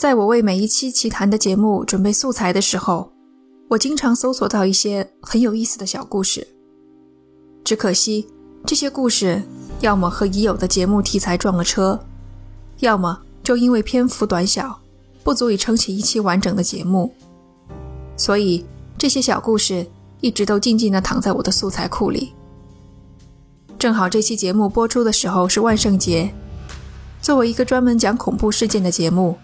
在我为每一期奇谈的节目准备素材的时候，我经常搜索到一些很有意思的小故事。只可惜，这些故事要么和已有的节目题材撞了车，要么就因为篇幅短小，不足以撑起一期完整的节目。所以，这些小故事一直都静静地躺在我的素材库里。正好这期节目播出的时候是万圣节，作为一个专门讲恐怖事件的节目，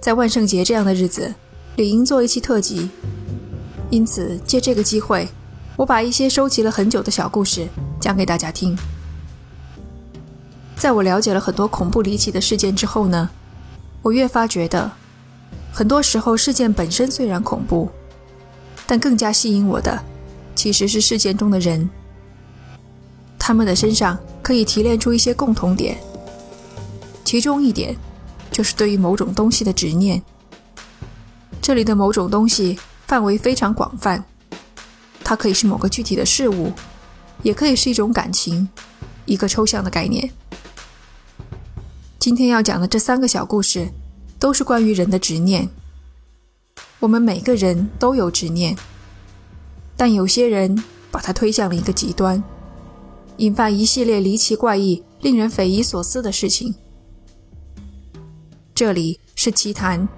在万圣节这样的日子，理应做一期特辑。因此，借这个机会，我把一些收集了很久的小故事讲给大家听。在我了解了很多恐怖离奇的事件之后呢，我越发觉得，很多时候事件本身虽然恐怖，但更加吸引我的，其实是事件中的人。他们的身上可以提炼出一些共同点，其中一点就是对于某种东西的执念。这里的某种东西范围非常广泛，它可以是某个具体的事物，也可以是一种感情，一个抽象的概念。今天要讲的这三个小故事，都是关于人的执念。我们每个人都有执念，但有些人把它推向了一个极端。引发一系列离奇怪异、令人匪夷所思的事情。这里是奇谈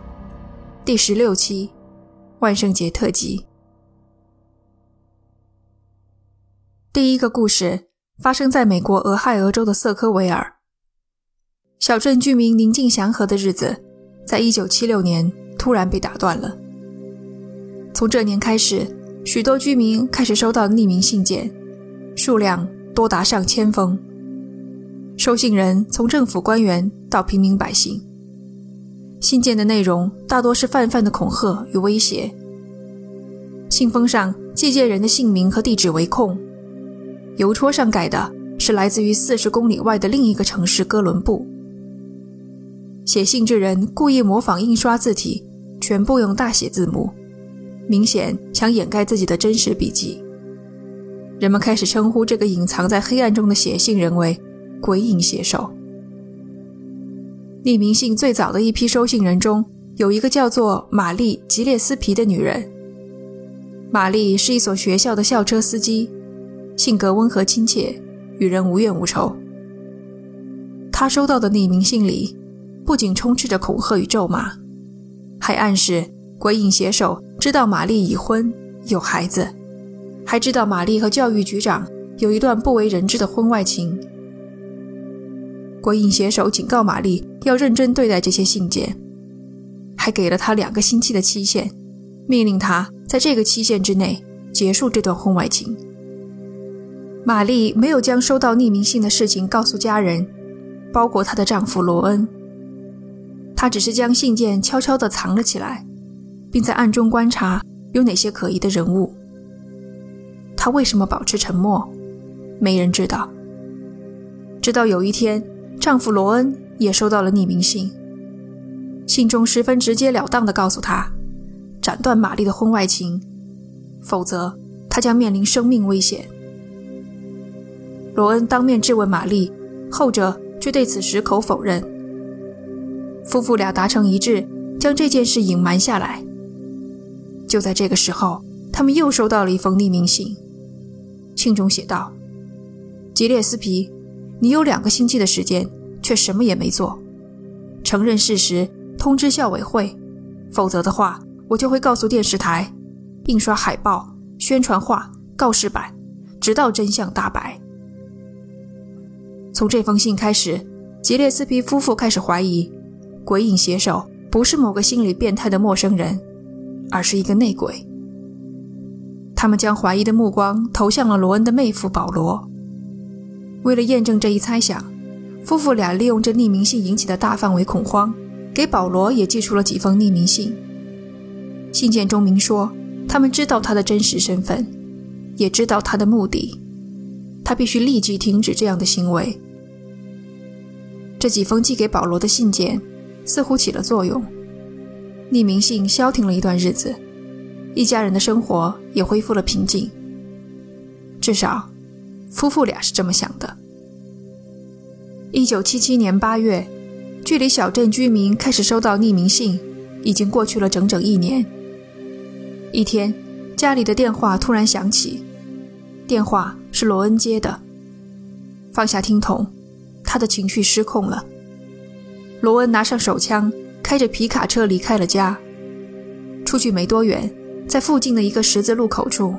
第十六期万圣节特辑。第一个故事发生在美国俄亥俄州的瑟科维尔。小镇居民宁静祥和的日子，在一九七六年突然被打断了。从这年开始，许多居民开始收到匿名信件，数量。多达上千封，收信人从政府官员到平民百姓。信件的内容大多是泛泛的恐吓与威胁。信封上寄件人的姓名和地址为空，邮戳上盖的是来自于四十公里外的另一个城市哥伦布。写信之人故意模仿印刷字体，全部用大写字母，明显想掩盖自己的真实笔迹。人们开始称呼这个隐藏在黑暗中的写信人为“鬼影写手”。匿名信最早的一批收信人中有一个叫做玛丽·吉列斯皮的女人。玛丽是一所学校的校车司机，性格温和亲切，与人无怨无仇。她收到的匿名信里不仅充斥着恐吓与咒骂，还暗示鬼影携手知道玛丽已婚有孩子。还知道玛丽和教育局长有一段不为人知的婚外情。鬼影写手警告玛丽要认真对待这些信件，还给了她两个星期的期限，命令她在这个期限之内结束这段婚外情。玛丽没有将收到匿名信的事情告诉家人，包括她的丈夫罗恩。她只是将信件悄悄地藏了起来，并在暗中观察有哪些可疑的人物。她为什么保持沉默？没人知道。直到有一天，丈夫罗恩也收到了匿名信，信中十分直截了当地告诉他，斩断玛丽的婚外情，否则他将面临生命危险。罗恩当面质问玛丽，后者却对此矢口否认。夫妇俩达成一致，将这件事隐瞒下来。就在这个时候，他们又收到了一封匿名信。信中写道：“吉列斯皮，你有两个星期的时间，却什么也没做。承认事实，通知校委会，否则的话，我就会告诉电视台，印刷海报、宣传画、告示板，直到真相大白。”从这封信开始，吉列斯皮夫妇开始怀疑，鬼影写手不是某个心理变态的陌生人，而是一个内鬼。他们将怀疑的目光投向了罗恩的妹夫保罗。为了验证这一猜想，夫妇俩利用这匿名信引起的大范围恐慌，给保罗也寄出了几封匿名信。信件中明说，他们知道他的真实身份，也知道他的目的，他必须立即停止这样的行为。这几封寄给保罗的信件似乎起了作用，匿名信消停了一段日子。一家人的生活也恢复了平静，至少，夫妇俩是这么想的。一九七七年八月，距离小镇居民开始收到匿名信已经过去了整整一年。一天，家里的电话突然响起，电话是罗恩接的。放下听筒，他的情绪失控了。罗恩拿上手枪，开着皮卡车离开了家。出去没多远，在附近的一个十字路口处，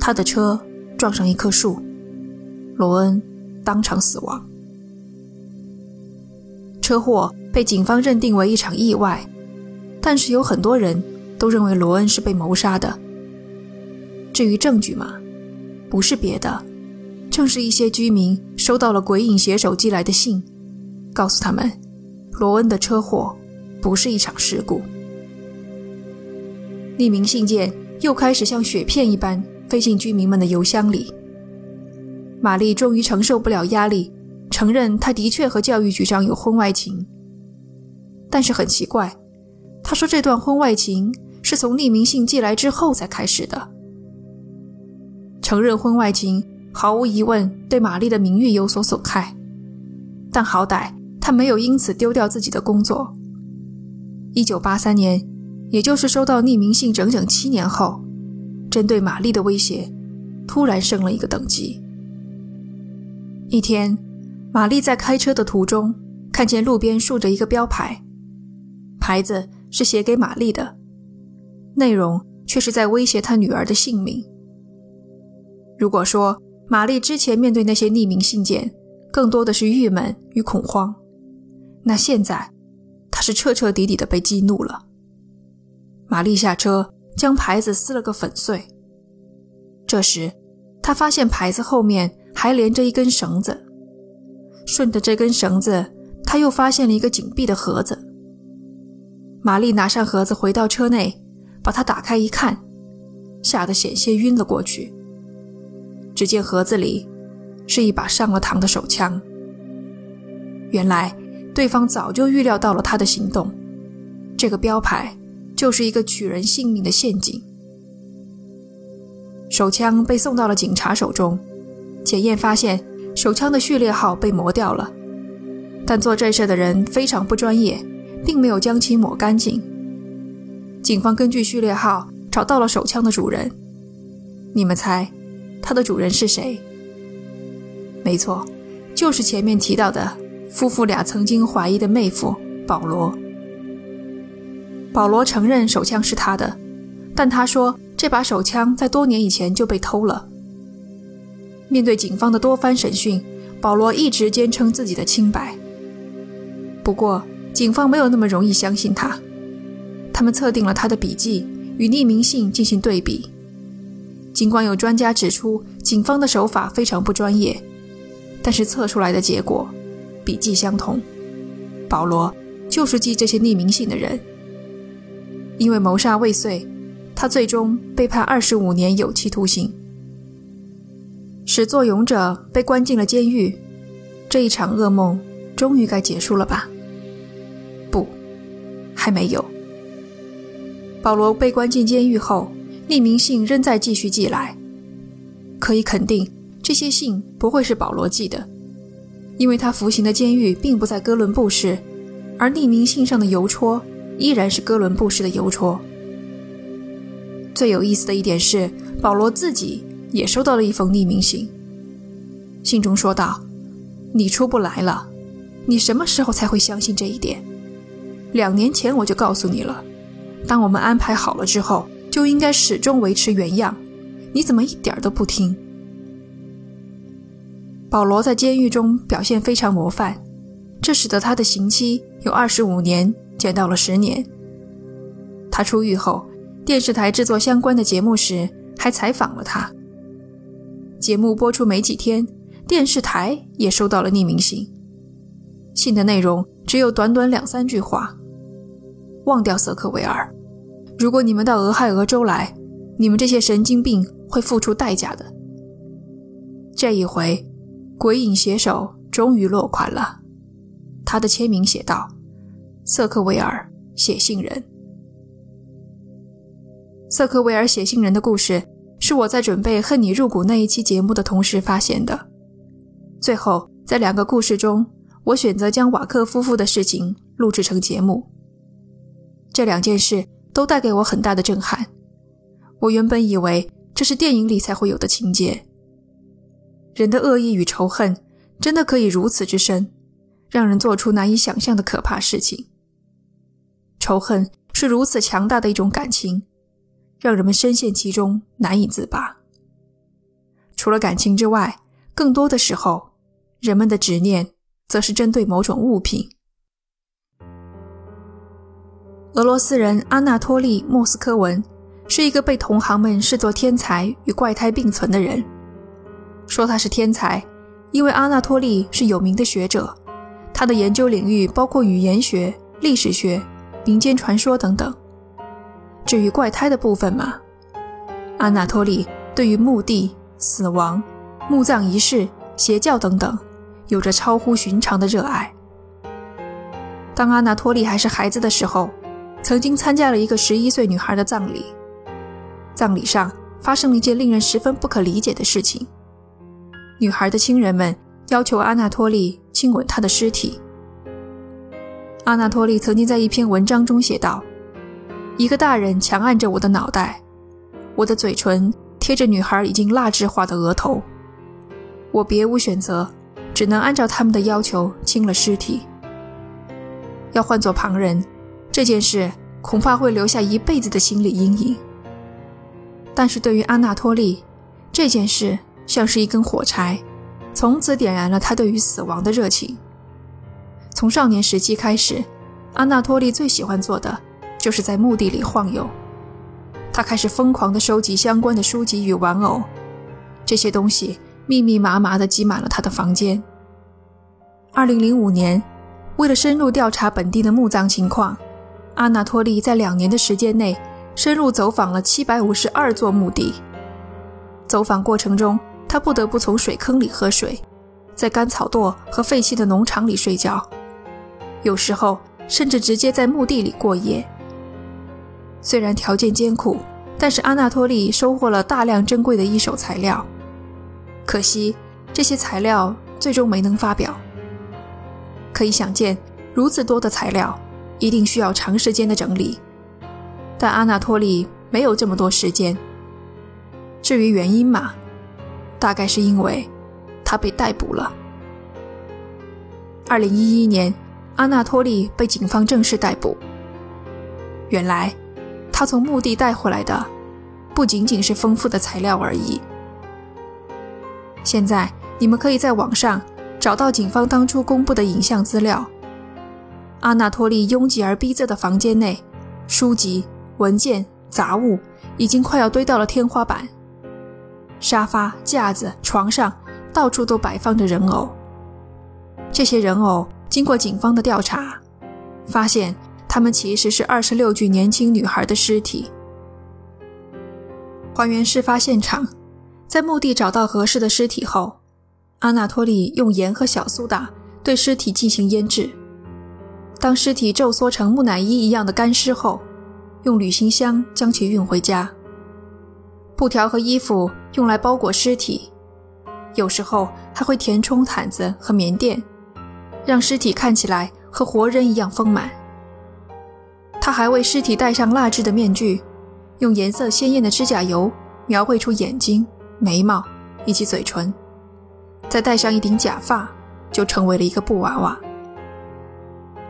他的车撞上一棵树，罗恩当场死亡。车祸被警方认定为一场意外，但是有很多人都认为罗恩是被谋杀的。至于证据嘛，不是别的。正是一些居民收到了鬼影写手寄来的信，告诉他们，罗恩的车祸不是一场事故。匿名信件又开始像雪片一般飞进居民们的邮箱里。玛丽终于承受不了压力，承认她的确和教育局长有婚外情。但是很奇怪，她说这段婚外情是从匿名信寄来之后才开始的。承认婚外情。毫无疑问，对玛丽的名誉有所损害，但好歹她没有因此丢掉自己的工作。一九八三年，也就是收到匿名信整整七年后，针对玛丽的威胁突然升了一个等级。一天，玛丽在开车的途中看见路边竖着一个标牌，牌子是写给玛丽的，内容却是在威胁她女儿的性命。如果说，玛丽之前面对那些匿名信件，更多的是郁闷与恐慌。那现在，她是彻彻底底的被激怒了。玛丽下车，将牌子撕了个粉碎。这时，她发现牌子后面还连着一根绳子，顺着这根绳子，他又发现了一个紧闭的盒子。玛丽拿上盒子回到车内，把它打开一看，吓得险些晕了过去。只见盒子里是一把上了膛的手枪。原来对方早就预料到了他的行动，这个标牌就是一个取人性命的陷阱。手枪被送到了警察手中，检验发现手枪的序列号被磨掉了，但做这事的人非常不专业，并没有将其抹干净。警方根据序列号找到了手枪的主人，你们猜？它的主人是谁？没错，就是前面提到的夫妇俩曾经怀疑的妹夫保罗。保罗承认手枪是他的，但他说这把手枪在多年以前就被偷了。面对警方的多番审讯，保罗一直坚称自己的清白。不过，警方没有那么容易相信他，他们测定了他的笔记与匿名信进行对比。尽管有专家指出警方的手法非常不专业，但是测出来的结果笔迹相同。保罗就是寄这些匿名信的人。因为谋杀未遂，他最终被判二十五年有期徒刑。始作俑者被关进了监狱，这一场噩梦终于该结束了吧？不，还没有。保罗被关进监狱后。匿名信仍在继续寄来，可以肯定，这些信不会是保罗寄的，因为他服刑的监狱并不在哥伦布市，而匿名信上的邮戳依然是哥伦布市的邮戳。最有意思的一点是，保罗自己也收到了一封匿名信，信中说道：“你出不来了，你什么时候才会相信这一点？两年前我就告诉你了，当我们安排好了之后。”就应该始终维持原样，你怎么一点都不听？保罗在监狱中表现非常模范，这使得他的刑期由二十五年减到了十年。他出狱后，电视台制作相关的节目时还采访了他。节目播出没几天，电视台也收到了匿名信，信的内容只有短短两三句话：忘掉瑟克维尔。如果你们到俄亥俄州来，你们这些神经病会付出代价的。这一回，鬼影写手终于落款了，他的签名写道：“瑟克维尔写信人。”瑟克维尔写信人的故事是我在准备《恨你入骨》那一期节目的同时发现的。最后，在两个故事中，我选择将瓦克夫妇的事情录制成节目。这两件事都带给我很大的震撼。我原本以为这是电影里才会有的情节。人的恶意与仇恨真的可以如此之深，让人做出难以想象的可怕事情。仇恨是如此强大的一种感情，让人们深陷其中难以自拔。除了感情之外，更多的时候，人们的执念则是针对某种物品。俄罗斯人阿纳托利·莫斯科文是一个被同行们视作天才与怪胎并存的人。说他是天才，因为阿纳托利是有名的学者，他的研究领域包括语言学、历史学、民间传说等等。至于怪胎的部分嘛，阿纳托利对于墓地、死亡、墓葬仪式、邪教等等，有着超乎寻常的热爱。当阿纳托利还是孩子的时候。曾经参加了一个十一岁女孩的葬礼，葬礼上发生了一件令人十分不可理解的事情。女孩的亲人们要求阿纳托利亲吻她的尸体。阿纳托利曾经在一篇文章中写道：“一个大人强按着我的脑袋，我的嘴唇贴着女孩已经蜡质化的额头，我别无选择，只能按照他们的要求清了尸体。要换做旁人。”这件事恐怕会留下一辈子的心理阴影。但是对于阿纳托利，这件事像是一根火柴，从此点燃了他对于死亡的热情。从少年时期开始，阿纳托利最喜欢做的就是在墓地里晃悠。他开始疯狂地收集相关的书籍与玩偶，这些东西密密麻麻地挤满了他的房间。二零零五年，为了深入调查本地的墓葬情况。阿纳托利在两年的时间内，深入走访了七百五十二座墓地。走访过程中，他不得不从水坑里喝水，在干草垛和废弃的农场里睡觉，有时候甚至直接在墓地里过夜。虽然条件艰苦，但是阿纳托利收获了大量珍贵的一手材料。可惜，这些材料最终没能发表。可以想见，如此多的材料。一定需要长时间的整理，但阿纳托利没有这么多时间。至于原因嘛，大概是因为他被逮捕了。二零一一年，阿纳托利被警方正式逮捕。原来，他从墓地带回来的不仅仅是丰富的材料而已。现在，你们可以在网上找到警方当初公布的影像资料。阿纳托利拥挤而逼仄的房间内，书籍、文件、杂物已经快要堆到了天花板。沙发、架子、床上到处都摆放着人偶。这些人偶经过警方的调查，发现他们其实是二十六具年轻女孩的尸体。还原事发现场，在墓地找到合适的尸体后，阿纳托利用盐和小苏打对尸体进行腌制。当尸体皱缩成木乃伊一样的干尸后，用旅行箱将其运回家。布条和衣服用来包裹尸体，有时候还会填充毯子和棉垫，让尸体看起来和活人一样丰满。他还为尸体戴上蜡制的面具，用颜色鲜艳的指甲油描绘出眼睛、眉毛以及嘴唇，再戴上一顶假发，就成为了一个布娃娃。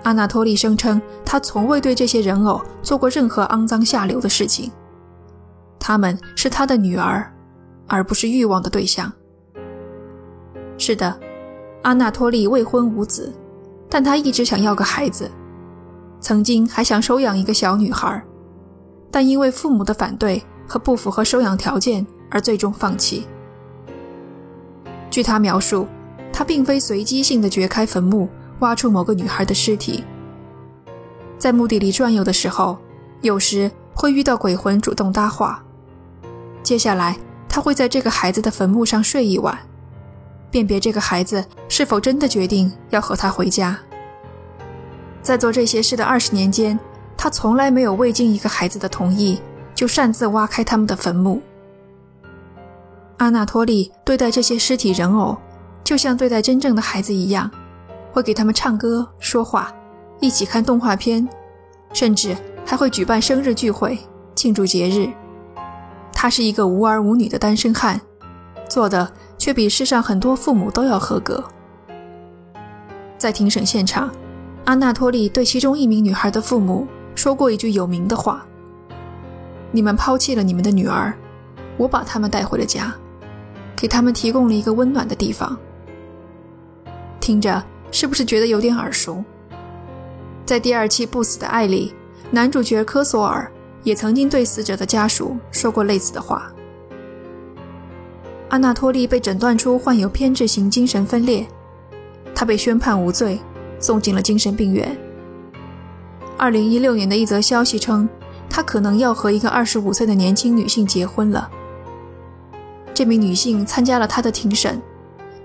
阿纳托利声称，他从未对这些人偶做过任何肮脏下流的事情。他们是他的女儿，而不是欲望的对象。是的，阿纳托利未婚无子，但他一直想要个孩子，曾经还想收养一个小女孩，但因为父母的反对和不符合收养条件而最终放弃。据他描述，他并非随机性的掘开坟墓。挖出某个女孩的尸体，在墓地里转悠的时候，有时会遇到鬼魂主动搭话。接下来，他会在这个孩子的坟墓上睡一晚，辨别这个孩子是否真的决定要和他回家。在做这些事的二十年间，他从来没有未经一个孩子的同意就擅自挖开他们的坟墓。阿纳托利对待这些尸体人偶，就像对待真正的孩子一样。会给他们唱歌、说话，一起看动画片，甚至还会举办生日聚会庆祝节日。他是一个无儿无女的单身汉，做的却比世上很多父母都要合格。在庭审现场，阿纳托利对其中一名女孩的父母说过一句有名的话：“你们抛弃了你们的女儿，我把他们带回了家，给他们提供了一个温暖的地方。”听着，是不是觉得有点耳熟？在第二期《不死的爱》里，男主角科索尔。也曾经对死者的家属说过类似的话。阿纳托利被诊断出患有偏执型精神分裂，他被宣判无罪，送进了精神病院。二零一六年的一则消息称，他可能要和一个二十五岁的年轻女性结婚了。这名女性参加了他的庭审，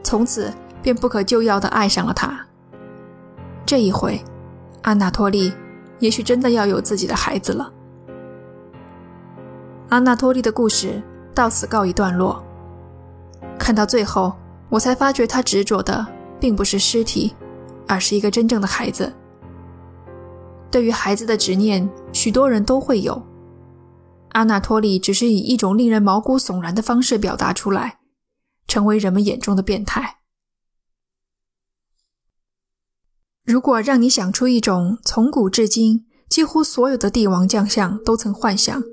从此便不可救药地爱上了他。这一回，阿纳托利也许真的要有自己的孩子了。阿纳托利的故事到此告一段落。看到最后，我才发觉他执着的并不是尸体，而是一个真正的孩子。对于孩子的执念，许多人都会有。阿纳托利只是以一种令人毛骨悚然的方式表达出来，成为人们眼中的变态。如果让你想出一种从古至今几乎所有的帝王将相都曾幻想。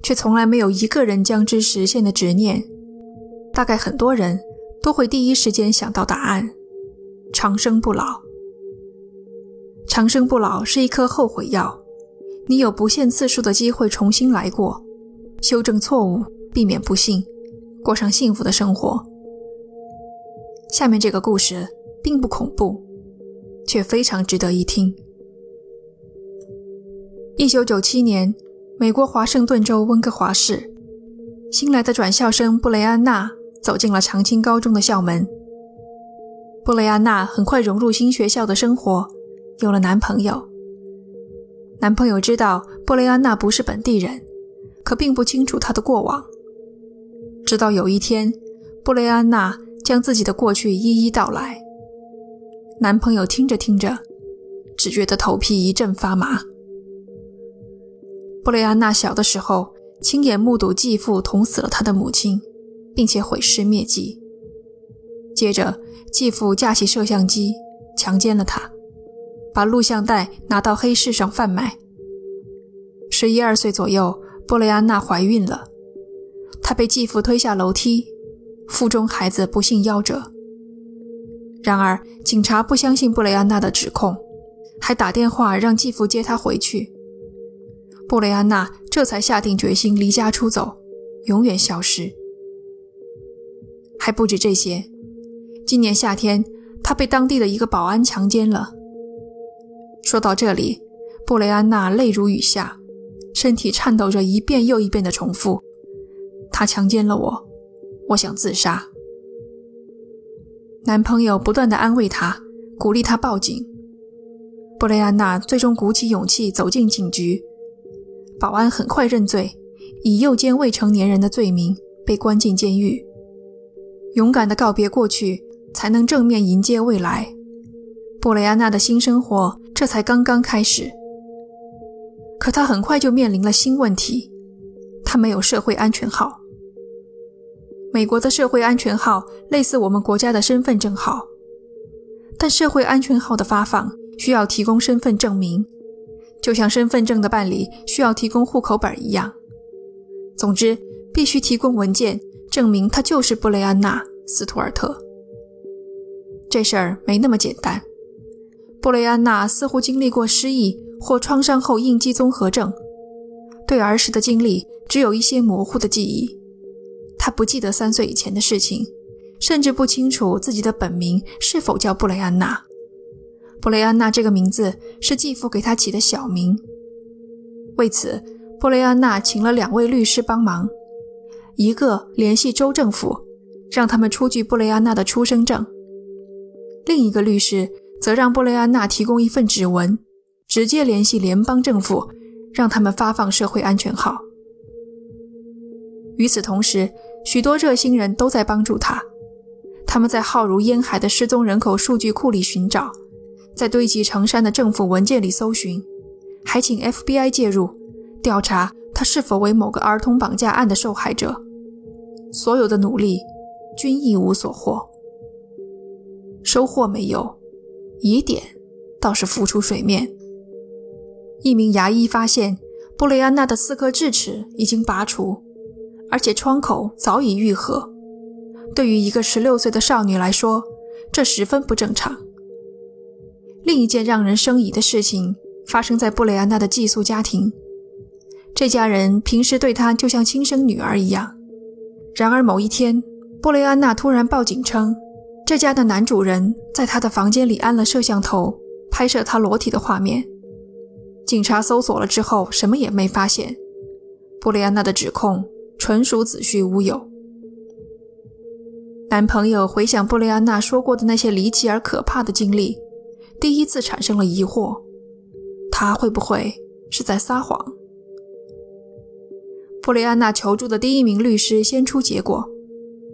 却从来没有一个人将之实现的执念，大概很多人都会第一时间想到答案：长生不老。长生不老是一颗后悔药，你有不限次数的机会重新来过，修正错误，避免不幸，过上幸福的生活。下面这个故事并不恐怖，却非常值得一听。一九九七年。美国华盛顿州温哥华市，新来的转校生布雷安娜走进了长青高中的校门。布雷安娜很快融入新学校的生活，有了男朋友。男朋友知道布雷安娜不是本地人，可并不清楚她的过往。直到有一天，布雷安娜将自己的过去一一道来，男朋友听着听着，只觉得头皮一阵发麻。布雷安娜小的时候，亲眼目睹继父捅死了她的母亲，并且毁尸灭迹。接着，继父架起摄像机强奸了她，把录像带拿到黑市上贩卖。十一二岁左右，布雷安娜怀孕了，她被继父推下楼梯，腹中孩子不幸夭折。然而，警察不相信布雷安娜的指控，还打电话让继父接她回去。布雷安娜这才下定决心离家出走，永远消失。还不止这些，今年夏天，她被当地的一个保安强奸了。说到这里，布雷安娜泪如雨下，身体颤抖着一遍又一遍地重复：“他强奸了我，我想自杀。”男朋友不断地安慰她，鼓励她报警。布雷安娜最终鼓起勇气走进警局。保安很快认罪，以诱奸未成年人的罪名被关进监狱。勇敢地告别过去，才能正面迎接未来。布雷安娜的新生活这才刚刚开始。可他很快就面临了新问题：他没有社会安全号。美国的社会安全号类似我们国家的身份证号，但社会安全号的发放需要提供身份证明。就像身份证的办理需要提供户口本一样，总之必须提供文件证明他就是布雷安娜·斯图尔特。这事儿没那么简单。布雷安娜似乎经历过失忆或创伤后应激综合症，对儿时的经历只有一些模糊的记忆。她不记得三岁以前的事情，甚至不清楚自己的本名是否叫布雷安娜。布雷安娜这个名字是继父给她起的小名。为此，布雷安娜请了两位律师帮忙，一个联系州政府，让他们出具布雷安娜的出生证；另一个律师则让布雷安娜提供一份指纹，直接联系联邦政府，让他们发放社会安全号。与此同时，许多热心人都在帮助他，他们在浩如烟海的失踪人口数据库里寻找。在堆积成山的政府文件里搜寻，还请 FBI 介入调查他是否为某个儿童绑架案的受害者。所有的努力均一无所获，收获没有，疑点倒是浮出水面。一名牙医发现，布雷安娜的四颗智齿已经拔除，而且创口早已愈合。对于一个十六岁的少女来说，这十分不正常。另一件让人生疑的事情发生在布雷安娜的寄宿家庭，这家人平时对她就像亲生女儿一样。然而某一天，布雷安娜突然报警称，这家的男主人在他的房间里安了摄像头，拍摄他裸体的画面。警察搜索了之后，什么也没发现。布雷安娜的指控纯属子虚乌有。男朋友回想布雷安娜说过的那些离奇而可怕的经历，第一次产生了疑惑：他会不会是在撒谎？布雷安娜求助的第一名律师先出结果，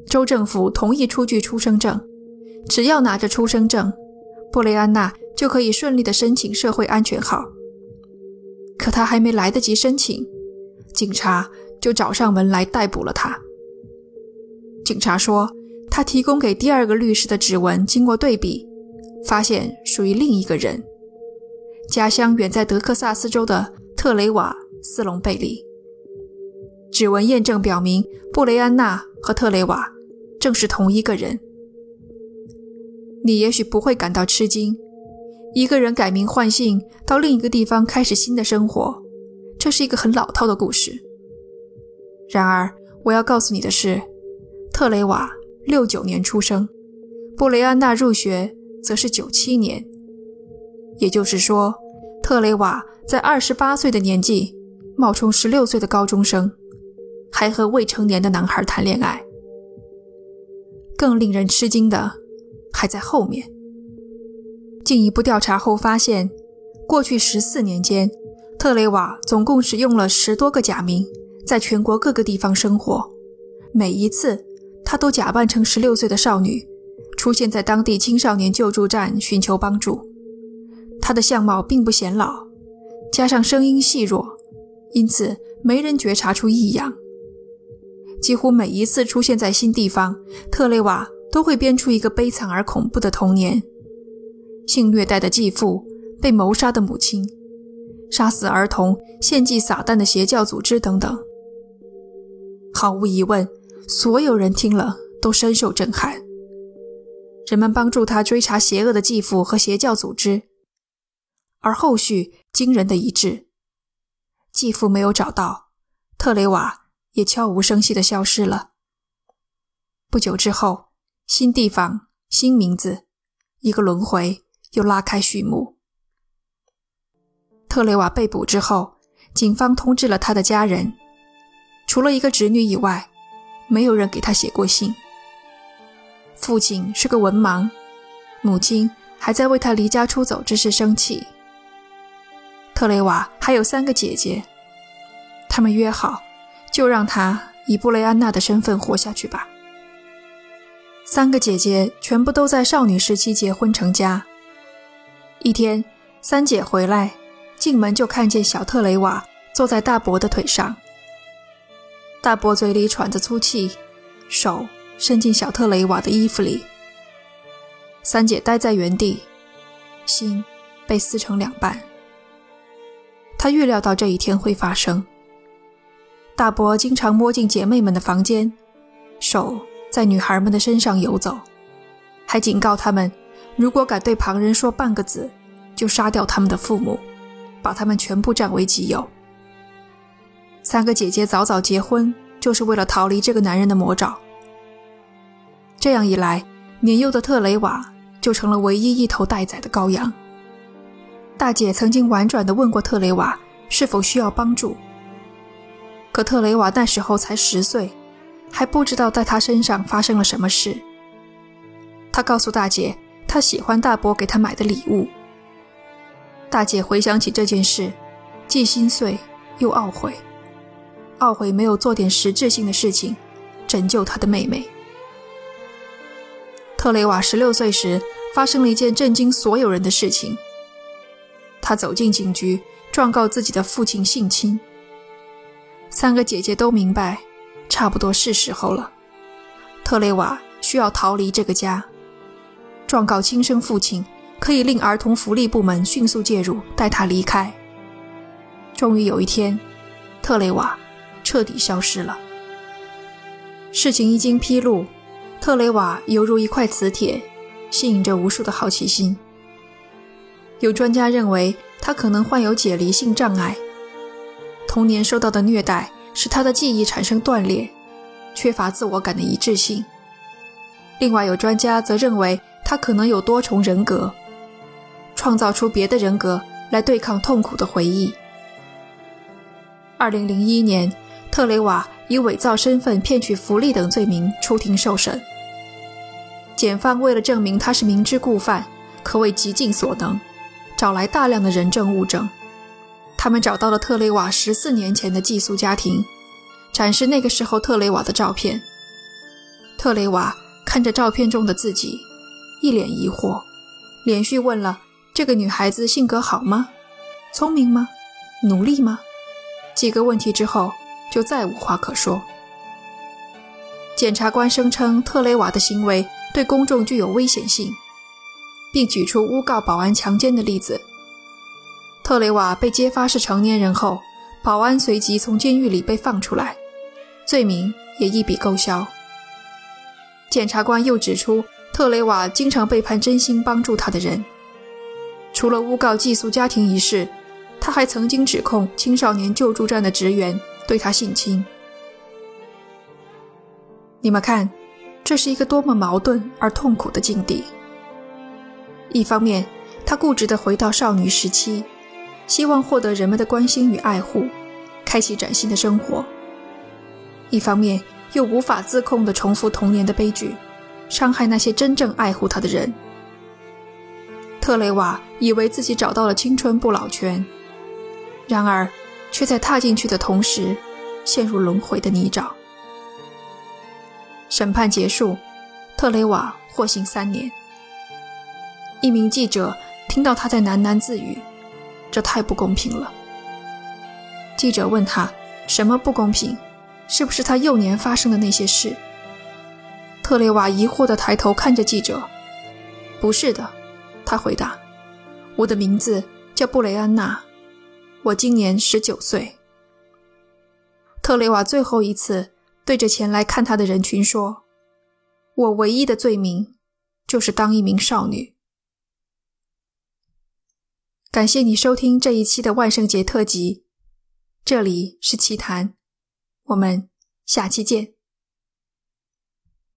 州政府同意出具出生证，只要拿着出生证，布雷安娜就可以顺利的申请社会安全号。可他还没来得及申请，警察就找上门来逮捕了他。警察说，他提供给第二个律师的指纹经过对比，发现属于另一个人，家乡远在德克萨斯州的特雷瓦斯隆贝利。指纹验证表明，布雷安娜和特雷瓦正是同一个人。你也许不会感到吃惊。一个人改名换姓到另一个地方开始新的生活，这是一个很老套的故事。然而，我要告诉你的是，特雷瓦六九年出生，布雷安娜入学则是九七年。也就是说，特雷瓦在二十八岁的年纪冒充十六岁的高中生，还和未成年的男孩谈恋爱。更令人吃惊的还在后面。进一步调查后发现，过去十四年间，特雷瓦总共使用了十多个假名，在全国各个地方生活。每一次，他都假扮成十六岁的少女，出现在当地青少年救助站寻求帮助。他的相貌并不显老，加上声音细弱，因此没人觉察出异样。几乎每一次出现在新地方，特雷瓦都会编出一个悲惨而恐怖的童年。性虐待的继父，被谋杀的母亲，杀死儿童、献祭撒旦的邪教组织等等。毫无疑问，所有人听了都深受震撼。人们帮助他追查邪恶的继父和邪教组织，而后续惊人的一致：继父没有找到，特雷瓦也悄无声息地消失了。不久之后，新地方、新名字，一个轮回。又拉开序幕。特雷瓦被捕之后，警方通知了他的家人，除了一个侄女以外，没有人给他写过信。父亲是个文盲，母亲还在为他离家出走之事生气。特雷瓦还有三个姐姐，他们约好，就让他以布雷安娜的身份活下去吧。三个姐姐全部都在少女时期结婚成家。一天，三姐回来，进门就看见小特雷瓦坐在大伯的腿上。大伯嘴里喘着粗气，手伸进小特雷瓦的衣服里。三姐呆在原地，心被撕成两半。她预料到这一天会发生。大伯经常摸进姐妹们的房间，手在女孩们的身上游走，还警告她们。如果敢对旁人说半个字，就杀掉他们的父母，把他们全部占为己有。三个姐姐早早结婚，就是为了逃离这个男人的魔爪。这样一来，年幼的特雷瓦就成了唯一一头待宰的羔羊。大姐曾经婉转地问过特雷瓦是否需要帮助，可特雷瓦那时候才十岁，还不知道在他身上发生了什么事。他告诉大姐。他喜欢大伯给他买的礼物。大姐回想起这件事，既心碎又懊悔，懊悔没有做点实质性的事情拯救他的妹妹。特雷瓦十六岁时，发生了一件震惊所有人的事情。他走进警局，状告自己的父亲性侵。三个姐姐都明白，差不多是时候了。特雷瓦需要逃离这个家，状告亲生父亲，可以令儿童福利部门迅速介入，带他离开。终于有一天，特雷瓦彻底消失了。事情一经披露，特雷瓦犹如一块磁铁，吸引着无数的好奇心。有专家认为，他可能患有解离性障碍。童年受到的虐待使他的记忆产生断裂，缺乏自我感的一致性。另外，有专家则认为他可能有多重人格，创造出别的人格来对抗痛苦的回忆。二零零一年，特雷瓦以伪造身份、骗取福利等罪名出庭受审。检方为了证明他是明知故犯，可谓极尽所能，找来大量的人证物证。他们找到了特雷瓦十四年前的寄宿家庭，展示那个时候特雷瓦的照片。特雷瓦看着照片中的自己，一脸疑惑，连续问了：“这个女孩子性格好吗？聪明吗？努力吗？”几个问题之后，就再无话可说。检察官声称特雷瓦的行为对公众具有危险性，并举出诬告保安强奸的例子。特雷瓦被揭发是成年人后，保安随即从监狱里被放出来，罪名也一笔勾销。检察官又指出，特雷瓦经常背叛真心帮助他的人。除了诬告寄宿家庭一事，他还曾经指控青少年救助站的职员对他性侵。你们看，这是一个多么矛盾而痛苦的境地。一方面，他固执地回到少女时期。希望获得人们的关心与爱护，开启崭新的生活。一方面又无法自控地重复童年的悲剧，伤害那些真正爱护他的人。特雷瓦以为自己找到了青春不老泉，然而却在踏进去的同时，陷入轮回的泥沼。审判结束，特雷瓦获刑三年。一名记者听到他在喃喃自语。这太不公平了。记者问他：“什么不公平？是不是他幼年发生的那些事？”特雷瓦疑惑地抬头看着记者：“不是的。”他回答：“我的名字叫布雷安娜，我今年十九岁。”特雷瓦最后一次对着前来看他的人群说：“我唯一的罪名就是当一名少女。”感谢你收听这一期的万圣节特辑，这里是奇谈，我们下期见。